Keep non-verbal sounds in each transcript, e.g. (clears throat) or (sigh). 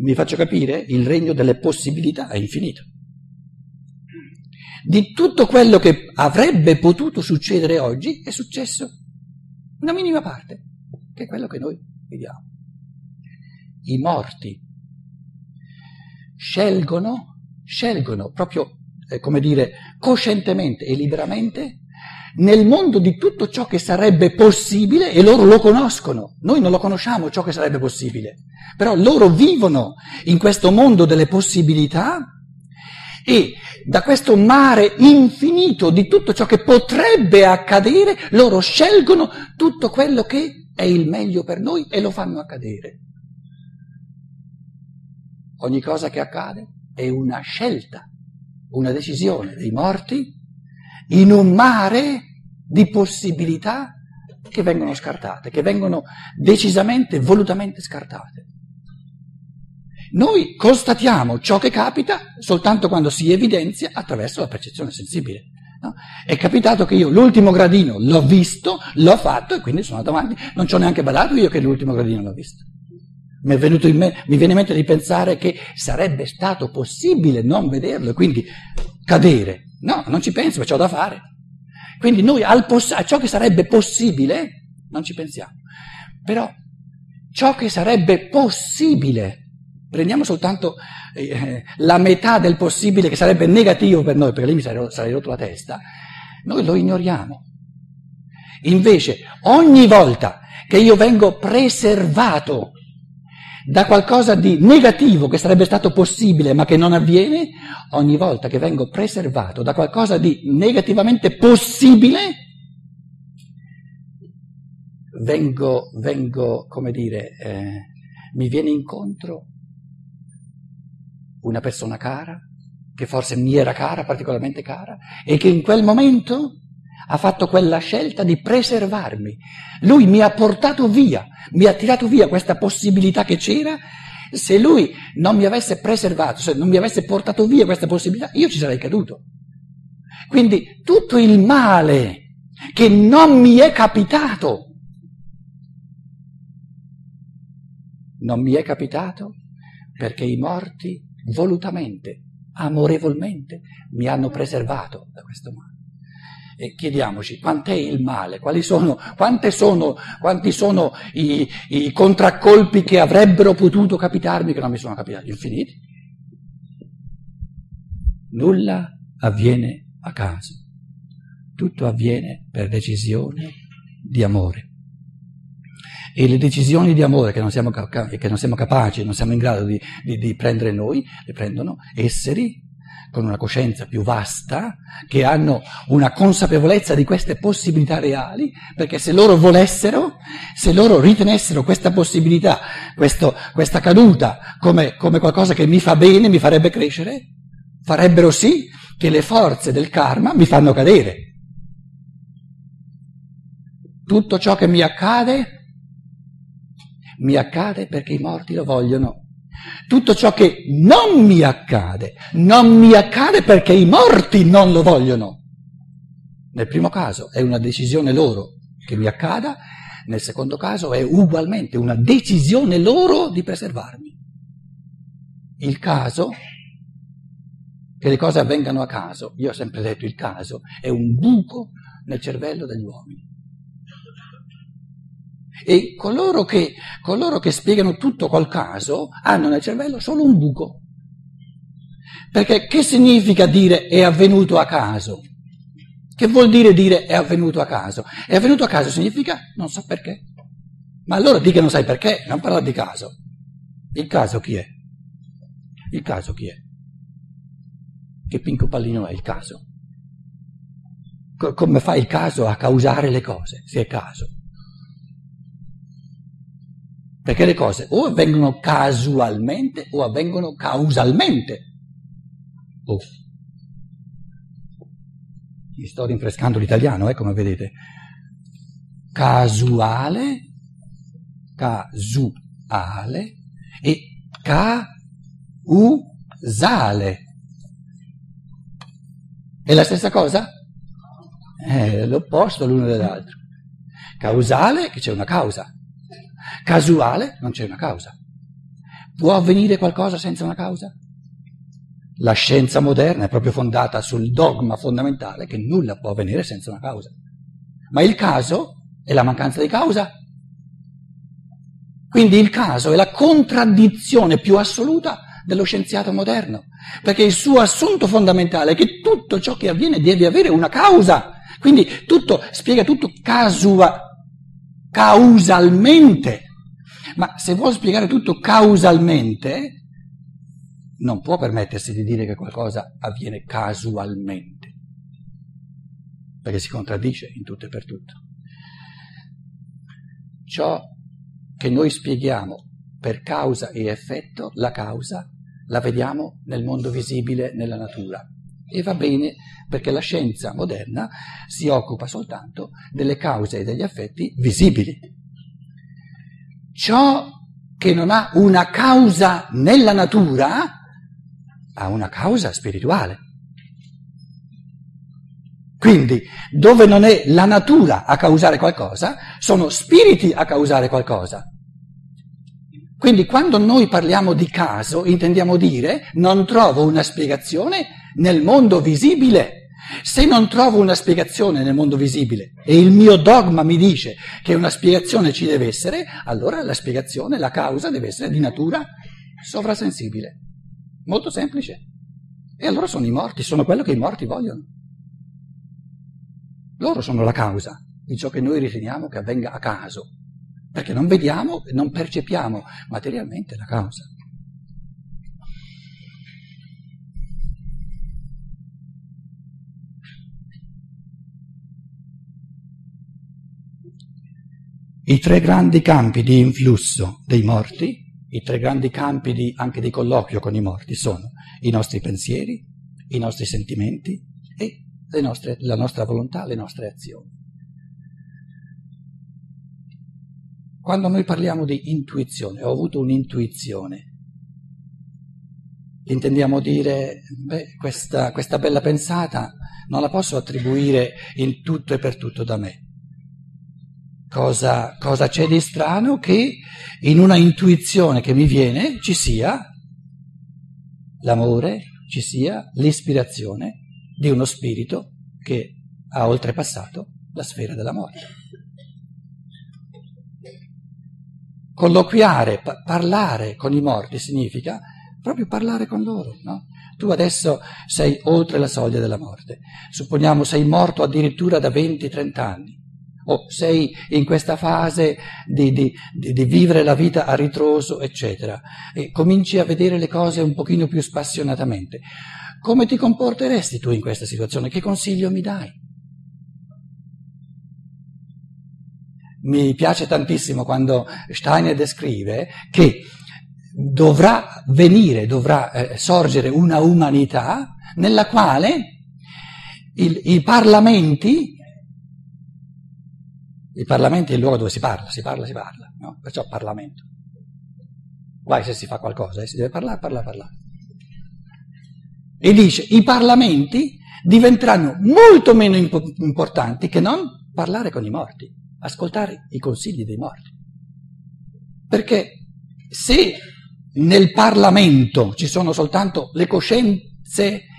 Mi faccio capire? Il regno delle possibilità è infinito. Di tutto quello che avrebbe potuto succedere oggi è successo una minima parte, che è quello che noi vediamo. I morti scelgono, scelgono proprio, eh, come dire, coscientemente e liberamente nel mondo di tutto ciò che sarebbe possibile e loro lo conoscono. Noi non lo conosciamo ciò che sarebbe possibile, però loro vivono in questo mondo delle possibilità e da questo mare infinito di tutto ciò che potrebbe accadere, loro scelgono tutto quello che è il meglio per noi e lo fanno accadere. Ogni cosa che accade è una scelta, una decisione dei morti in un mare di possibilità che vengono scartate, che vengono decisamente, volutamente scartate. Noi constatiamo ciò che capita soltanto quando si evidenzia attraverso la percezione sensibile. No? È capitato che io l'ultimo gradino l'ho visto, l'ho fatto e quindi sono andato avanti, non ci ho neanche badato io che l'ultimo gradino l'ho visto. Mi, me, mi viene in mente di pensare che sarebbe stato possibile non vederlo e quindi cadere. No, non ci penso, ma c'ho da fare. Quindi noi poss- a ciò che sarebbe possibile non ci pensiamo. Però ciò che sarebbe possibile, prendiamo soltanto eh, la metà del possibile che sarebbe negativo per noi, perché lì mi sarei, sarei rotto la testa, noi lo ignoriamo. Invece ogni volta che io vengo preservato da qualcosa di negativo che sarebbe stato possibile ma che non avviene, ogni volta che vengo preservato da qualcosa di negativamente possibile, vengo, vengo come dire, eh, mi viene incontro una persona cara, che forse mi era cara, particolarmente cara, e che in quel momento ha fatto quella scelta di preservarmi. Lui mi ha portato via, mi ha tirato via questa possibilità che c'era. Se lui non mi avesse preservato, se non mi avesse portato via questa possibilità, io ci sarei caduto. Quindi tutto il male che non mi è capitato, non mi è capitato perché i morti volutamente, amorevolmente, mi hanno preservato da questo male e chiediamoci quant'è il male, sono, sono, quanti sono i, i contraccolpi che avrebbero potuto capitarmi che non mi sono capitati, infiniti. Nulla avviene a caso, tutto avviene per decisione di amore. E le decisioni di amore che non siamo, che non siamo capaci, non siamo in grado di, di, di prendere noi, le prendono esseri con una coscienza più vasta, che hanno una consapevolezza di queste possibilità reali, perché se loro volessero, se loro ritenessero questa possibilità, questo, questa caduta come, come qualcosa che mi fa bene, mi farebbe crescere, farebbero sì che le forze del karma mi fanno cadere. Tutto ciò che mi accade, mi accade perché i morti lo vogliono. Tutto ciò che non mi accade, non mi accade perché i morti non lo vogliono. Nel primo caso è una decisione loro che mi accada, nel secondo caso è ugualmente una decisione loro di preservarmi. Il caso, che le cose avvengano a caso, io ho sempre detto il caso, è un buco nel cervello degli uomini. E coloro che, coloro che spiegano tutto col caso hanno nel cervello solo un buco. Perché che significa dire è avvenuto a caso? Che vuol dire dire è avvenuto a caso? È avvenuto a caso significa non so perché. Ma allora di che non sai perché, non parla di caso. Il caso chi è? Il caso chi è? Che pinco pallino è il caso? come fa il caso a causare le cose, se è caso? Perché le cose o avvengono casualmente o avvengono causalmente. Uff. Mi sto rinfrescando l'italiano, eh, come vedete. Casuale, casuale e causale. È la stessa cosa? È l'opposto l'uno dell'altro. Causale, che c'è una causa. Casuale, non c'è una causa. Può avvenire qualcosa senza una causa? La scienza moderna è proprio fondata sul dogma fondamentale che nulla può avvenire senza una causa. Ma il caso è la mancanza di causa. Quindi il caso è la contraddizione più assoluta dello scienziato moderno, perché il suo assunto fondamentale è che tutto ciò che avviene deve avere una causa. Quindi tutto, spiega tutto casua, causalmente. Ma se vuole spiegare tutto causalmente, non può permettersi di dire che qualcosa avviene casualmente, perché si contraddice in tutto e per tutto. Ciò che noi spieghiamo per causa e effetto, la causa la vediamo nel mondo visibile, nella natura. E va bene perché la scienza moderna si occupa soltanto delle cause e degli effetti visibili. Ciò che non ha una causa nella natura ha una causa spirituale. Quindi, dove non è la natura a causare qualcosa, sono spiriti a causare qualcosa. Quindi quando noi parliamo di caso intendiamo dire non trovo una spiegazione nel mondo visibile. Se non trovo una spiegazione nel mondo visibile e il mio dogma mi dice che una spiegazione ci deve essere, allora la spiegazione, la causa deve essere di natura sovrasensibile. Molto semplice. E allora sono i morti, sono quello che i morti vogliono. Loro sono la causa di ciò che noi riteniamo che avvenga a caso perché non vediamo non percepiamo materialmente la causa. I tre grandi campi di influsso dei morti, i tre grandi campi di, anche di colloquio con i morti sono i nostri pensieri, i nostri sentimenti e nostre, la nostra volontà, le nostre azioni. Quando noi parliamo di intuizione, ho avuto un'intuizione, intendiamo dire, beh, questa, questa bella pensata non la posso attribuire in tutto e per tutto da me. Cosa, cosa, c'è di strano che in una intuizione che mi viene ci sia l'amore, ci sia l'ispirazione di uno spirito che ha oltrepassato la sfera della morte. Colloquiare, pa- parlare con i morti significa proprio parlare con loro, no? Tu adesso sei oltre la soglia della morte, supponiamo sei morto addirittura da 20-30 anni, o sei in questa fase di, di, di, di, vivere la vita a ritroso, eccetera, e cominci a vedere le cose un pochino più spassionatamente. Come ti comporteresti tu in questa situazione? Che consiglio mi dai? mi piace tantissimo quando Steiner descrive che dovrà venire, dovrà eh, sorgere una umanità nella quale il, i parlamenti, i parlamenti è il luogo dove si parla, si parla, si parla, no? perciò Parlamento. Guai se si fa qualcosa, eh, si deve parlare, parlare, parlare. E dice, i parlamenti diventeranno molto meno imp- importanti che non parlare con i morti ascoltare i consigli dei morti. Perché se nel Parlamento ci sono soltanto le coscienze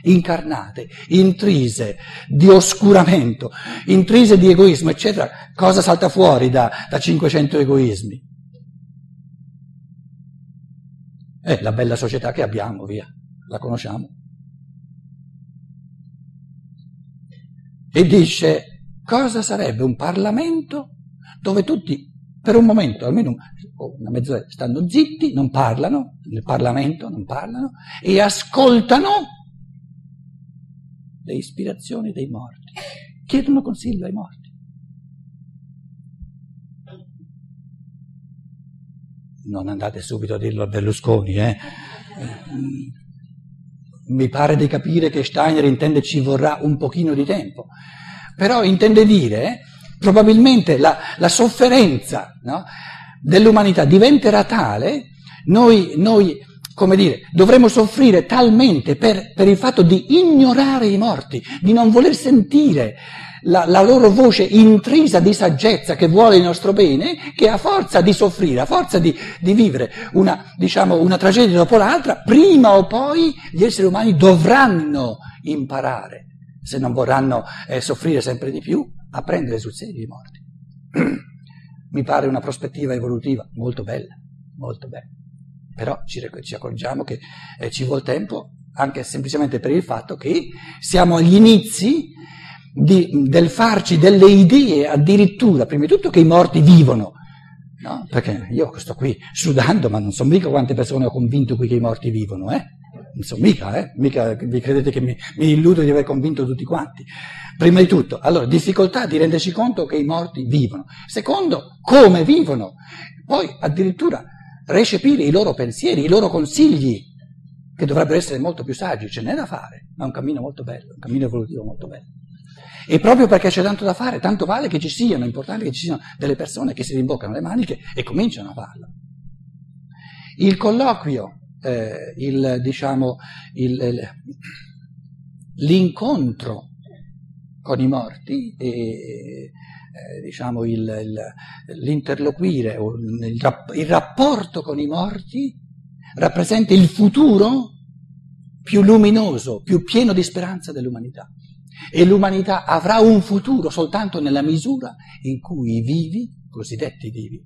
incarnate, intrise di oscuramento, intrise di egoismo, eccetera, cosa salta fuori da, da 500 egoismi? È la bella società che abbiamo, via, la conosciamo. E dice, cosa sarebbe un Parlamento dove tutti per un momento, almeno una mezz'ora, stanno zitti, non parlano, nel Parlamento non parlano e ascoltano le ispirazioni dei morti, chiedono consiglio ai morti. Non andate subito a dirlo a Berlusconi, eh? Mi pare di capire che Steiner intende ci vorrà un pochino di tempo, però intende dire probabilmente la, la sofferenza no, dell'umanità diventerà tale, noi, noi, come dire, dovremo soffrire talmente per, per il fatto di ignorare i morti, di non voler sentire la, la, loro voce intrisa di saggezza che vuole il nostro bene, che a forza di soffrire, a forza di, di vivere una, diciamo, una tragedia dopo l'altra, prima o poi gli esseri umani dovranno imparare, se non vorranno eh, soffrire sempre di più, a prendere sul serio i morti. (clears throat) Mi pare una prospettiva evolutiva molto bella, molto bella. Però ci, ci accorgiamo che eh, ci vuole tempo anche semplicemente per il fatto che siamo agli inizi di, del farci delle idee addirittura, prima di tutto che i morti vivono, no? perché io sto qui sudando, ma non so mica quante persone ho convinto qui che i morti vivono, eh? non so mica, eh? mica vi credete che mi, mi illudo di aver convinto tutti quanti. Prima di tutto, allora, difficoltà di renderci conto che i morti vivono. Secondo, come vivono. Poi addirittura recepire i loro pensieri, i loro consigli, che dovrebbero essere molto più saggi, ce n'è da fare, ma è un cammino molto bello, un cammino evolutivo molto bello. E proprio perché c'è tanto da fare, tanto vale che ci siano, è importante che ci siano delle persone che si rimboccano le maniche e cominciano a farlo. Il colloquio, eh, il, diciamo, il, l'incontro con i morti e eh, diciamo il, l'interloquire o il, il rapporto con i morti rappresenta il futuro più luminoso, più pieno di speranza dell'umanità. E l'umanità avrà un futuro soltanto nella misura in cui i vivi, cosiddetti vivi,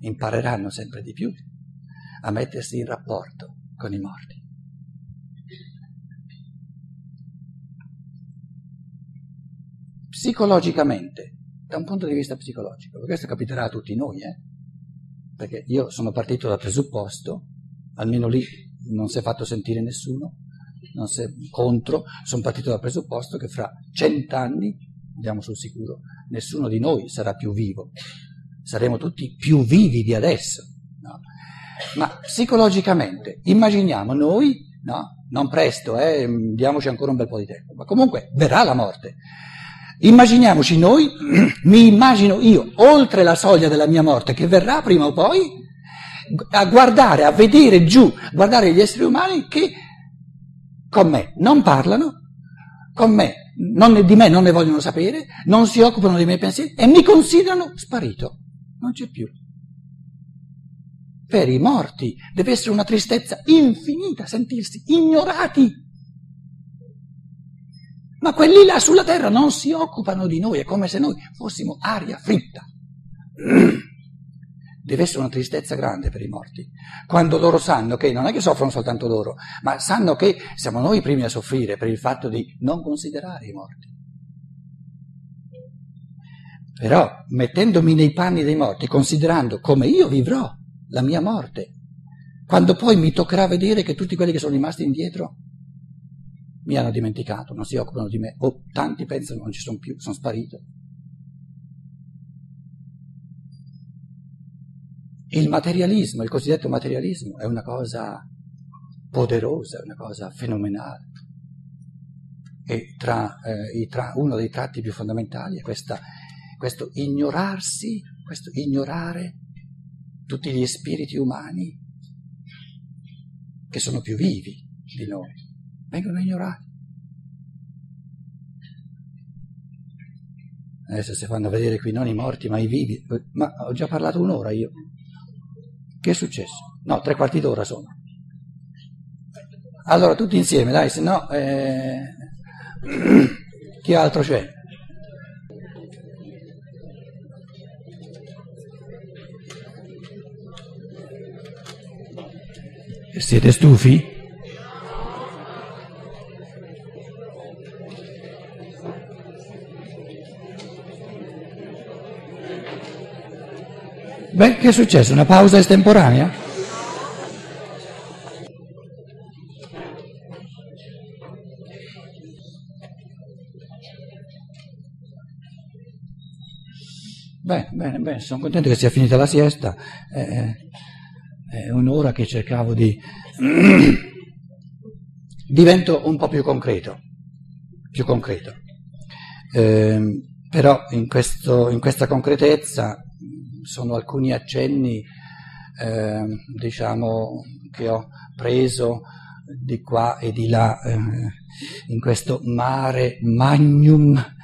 impareranno sempre di più a mettersi in rapporto con i morti. Psicologicamente, da un punto di vista psicologico, questo capiterà a tutti noi, eh? perché io sono partito dal presupposto, almeno lì non si è fatto sentire nessuno, non si è contro, sono partito dal presupposto che fra cent'anni, andiamo sul sicuro, nessuno di noi sarà più vivo, saremo tutti più vivi di adesso. No? Ma psicologicamente immaginiamo noi, no? non presto, eh, diamoci ancora un bel po' di tempo, ma comunque verrà la morte. Immaginiamoci noi, (clears throat) mi immagino io, oltre la soglia della mia morte, che verrà prima o poi, a guardare, a vedere giù, guardare gli esseri umani che con me non parlano, con me, non, di me non ne vogliono sapere, non si occupano dei miei pensieri e mi considerano sparito. Non c'è più. Per i morti deve essere una tristezza infinita sentirsi ignorati. Ma quelli là sulla terra non si occupano di noi, è come se noi fossimo aria fritta. Deve essere una tristezza grande per i morti, quando loro sanno che non è che soffrono soltanto loro, ma sanno che siamo noi i primi a soffrire per il fatto di non considerare i morti. Però mettendomi nei panni dei morti, considerando come io vivrò la mia morte, quando poi mi toccherà vedere che tutti quelli che sono rimasti indietro mi hanno dimenticato, non si occupano di me, o tanti pensano non ci sono più, sono sparito. Il materialismo, il cosiddetto materialismo, è una cosa poderosa, è una cosa fenomenale. E tra, eh, tra uno dei tratti più fondamentali è questa, questo ignorarsi, questo ignorare tutti gli spiriti umani che sono più vivi di noi, vengono ignorati. Adesso si fanno vedere qui non i morti ma i vivi, ma ho già parlato un'ora io. Che è successo? No, tre quarti d'ora sono. Allora tutti insieme, dai, se no... Eh... (clears throat) Chi altro c'è? Siete stufi? Beh, che è successo? Una pausa estemporanea? Beh, bene, bene, sono contento che sia finita la siesta. Eh, è un'ora che cercavo di... (clears throat) Divento un po' più concreto, più concreto. Eh, però in, questo, in questa concretezza sono alcuni accenni, eh, diciamo, che ho preso di qua e di là eh, in questo mare magnum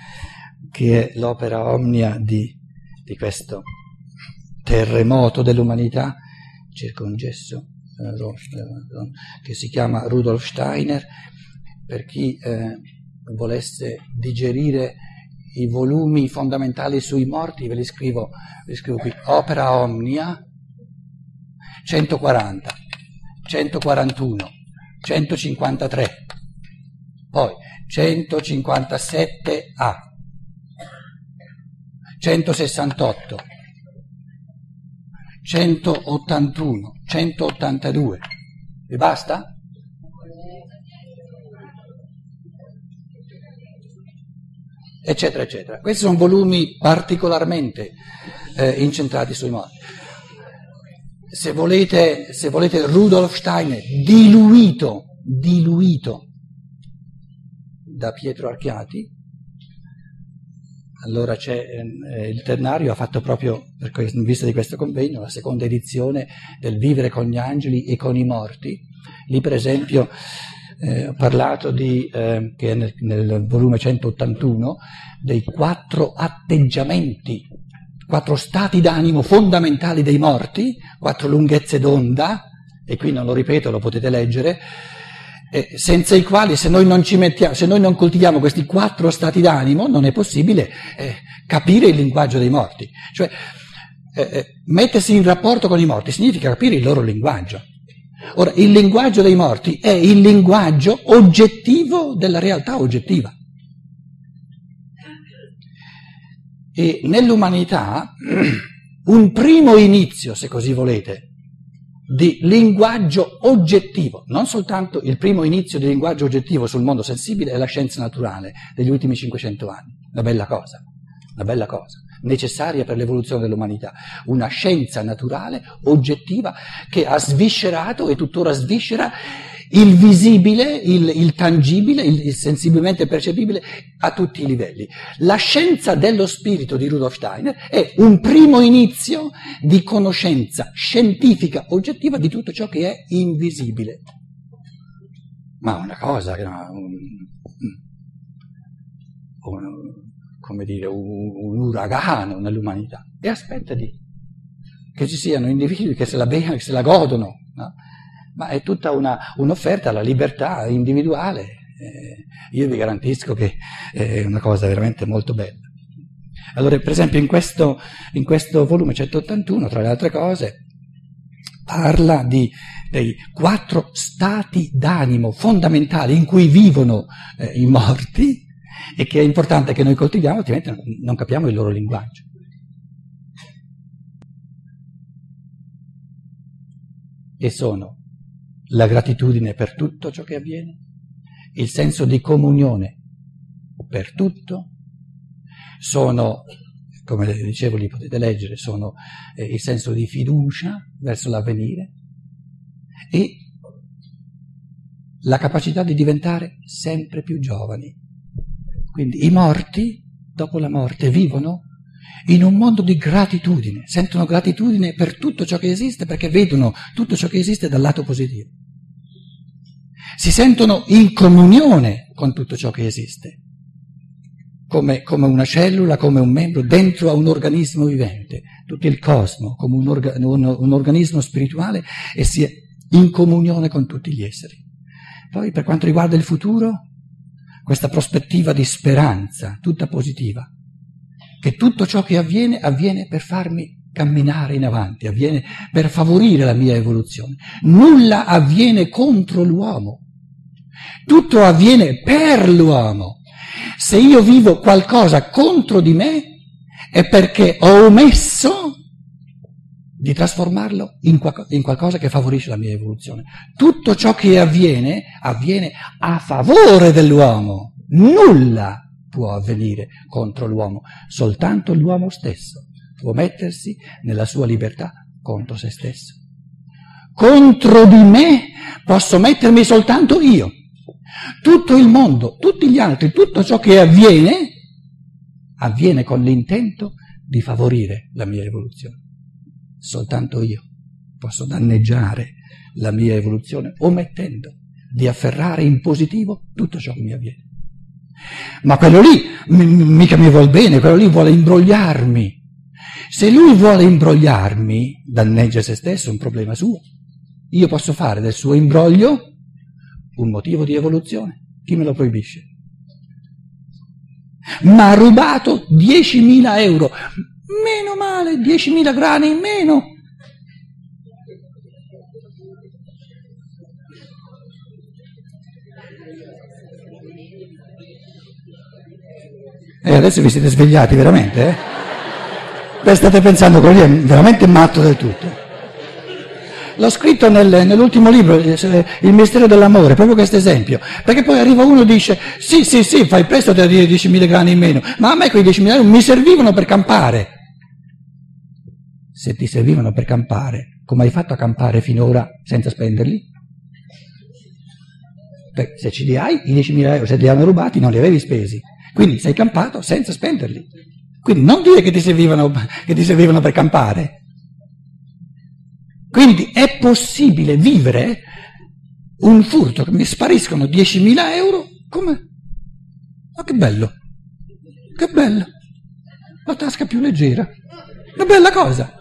che è l'opera omnia di, di questo terremoto dell'umanità circongesso, eh, che si chiama Rudolf Steiner, per chi eh, volesse digerire i volumi fondamentali sui morti, ve li scrivo, li scrivo qui, Opera Omnia 140, 141, 153, poi 157A, 168, 181, 182. Vi basta? Eccetera, eccetera. Questi sono volumi particolarmente eh, incentrati sui morti. Se volete, se volete Rudolf Steiner diluito, diluito da Pietro Archiati, allora c'è eh, il Ternario ha fatto proprio, in vista di questo convegno, la seconda edizione del Vivere con gli angeli e con i morti. Lì per esempio eh, ho parlato di, eh, che nel, nel volume 181, dei quattro atteggiamenti, quattro stati d'animo fondamentali dei morti, quattro lunghezze d'onda, e qui non lo ripeto, lo potete leggere, eh, senza i quali se noi, mettiamo, se noi non coltiviamo questi quattro stati d'animo non è possibile eh, capire il linguaggio dei morti. Cioè, eh, eh, mettersi in rapporto con i morti significa capire il loro linguaggio. Ora, il linguaggio dei morti è il linguaggio oggettivo della realtà oggettiva. E nell'umanità (clears throat) un primo inizio, se così volete, di linguaggio oggettivo, non soltanto il primo inizio di linguaggio oggettivo sul mondo sensibile è la scienza naturale degli ultimi 500 anni, una bella cosa, una bella cosa, necessaria per l'evoluzione dell'umanità, una scienza naturale oggettiva che ha sviscerato e tuttora sviscera il visibile, il, il tangibile, il, il, sensibilmente percepibile a tutti i livelli. La scienza dello spirito di Rudolf Steiner è un primo inizio di conoscenza scientifica oggettiva di tutto ciò che è invisibile. Ma una cosa, un, un, come dire, un, un uragano nell'umanità e aspetta di che ci siano individui che se la bevono, che se la godono. No? ma è tutta una, un'offerta alla libertà individuale. Eh, io vi garantisco che è una cosa veramente molto bella. Allora, per esempio, in questo, in questo volume 181, tra le altre cose, parla di, dei quattro stati d'animo fondamentali in cui vivono eh, i morti e che è importante che noi coltiviamo, altrimenti non capiamo il loro linguaggio. E sono la gratitudine per tutto ciò che avviene, il senso di comunione per tutto, sono, come dicevo, li potete leggere, sono eh, il senso di fiducia verso l'avvenire e la capacità di diventare sempre più giovani. Quindi i morti, dopo la morte, vivono in un mondo di gratitudine, sentono gratitudine per tutto ciò che esiste perché vedono tutto ciò che esiste dal lato positivo. Si sentono in comunione con tutto ciò che esiste, come, come una cellula, come un membro dentro a un organismo vivente, tutto il cosmo come un, orga, un, un organismo spirituale e si è in comunione con tutti gli esseri. Poi per quanto riguarda il futuro, questa prospettiva di speranza, tutta positiva, che tutto ciò che avviene avviene per farmi camminare in avanti, avviene per favorire la mia evoluzione. Nulla avviene contro l'uomo, tutto avviene per l'uomo. Se io vivo qualcosa contro di me è perché ho omesso di trasformarlo in, qualcosa che favorisce la mia evoluzione. Tutto ciò che avviene avviene a favore dell'uomo. Nulla può avvenire contro l'uomo, soltanto l'uomo stesso può mettersi nella sua libertà contro se stesso. Contro di me posso mettermi soltanto io. Tutto il mondo, tutti gli altri, tutto ciò che avviene, avviene con l'intento di favorire la mia evoluzione. Soltanto io posso danneggiare la mia evoluzione omettendo di afferrare in positivo tutto ciò che mi avviene. Ma quello lì mica mi vuol bene, quello lì vuole imbrogliarmi. Se lui vuole imbrogliarmi, danneggia se stesso, è un problema suo. Io posso fare del suo imbroglio un motivo di evoluzione. Chi me lo proibisce? Ma ha rubato 10.000 euro. Meno male, 10.000 grani in meno. E adesso vi siete svegliati veramente, eh? Beh, state pensando che lui è veramente matto del tutto. L'ho scritto nel, nell'ultimo libro, eh, Il mistero dell'amore, proprio questo esempio. Perché poi arriva uno e dice, sì, sì, sì, fai presto a dire 10.000 grani in meno, ma a me quei 10.000 euro mi servivano per campare. Se ti servivano per campare, come hai fatto a campare finora senza spenderli? Perché se ce li hai, i 10.000 euro, se li hanno rubati, non li avevi spesi. Quindi sei campato senza spenderli. Quindi non dire che ti servivano, che ti servivano per campare. Quindi è possibile vivere un furto che mi spariscono 10.000 euro come? Ma che bello, che bello, la tasca più leggera, una bella cosa.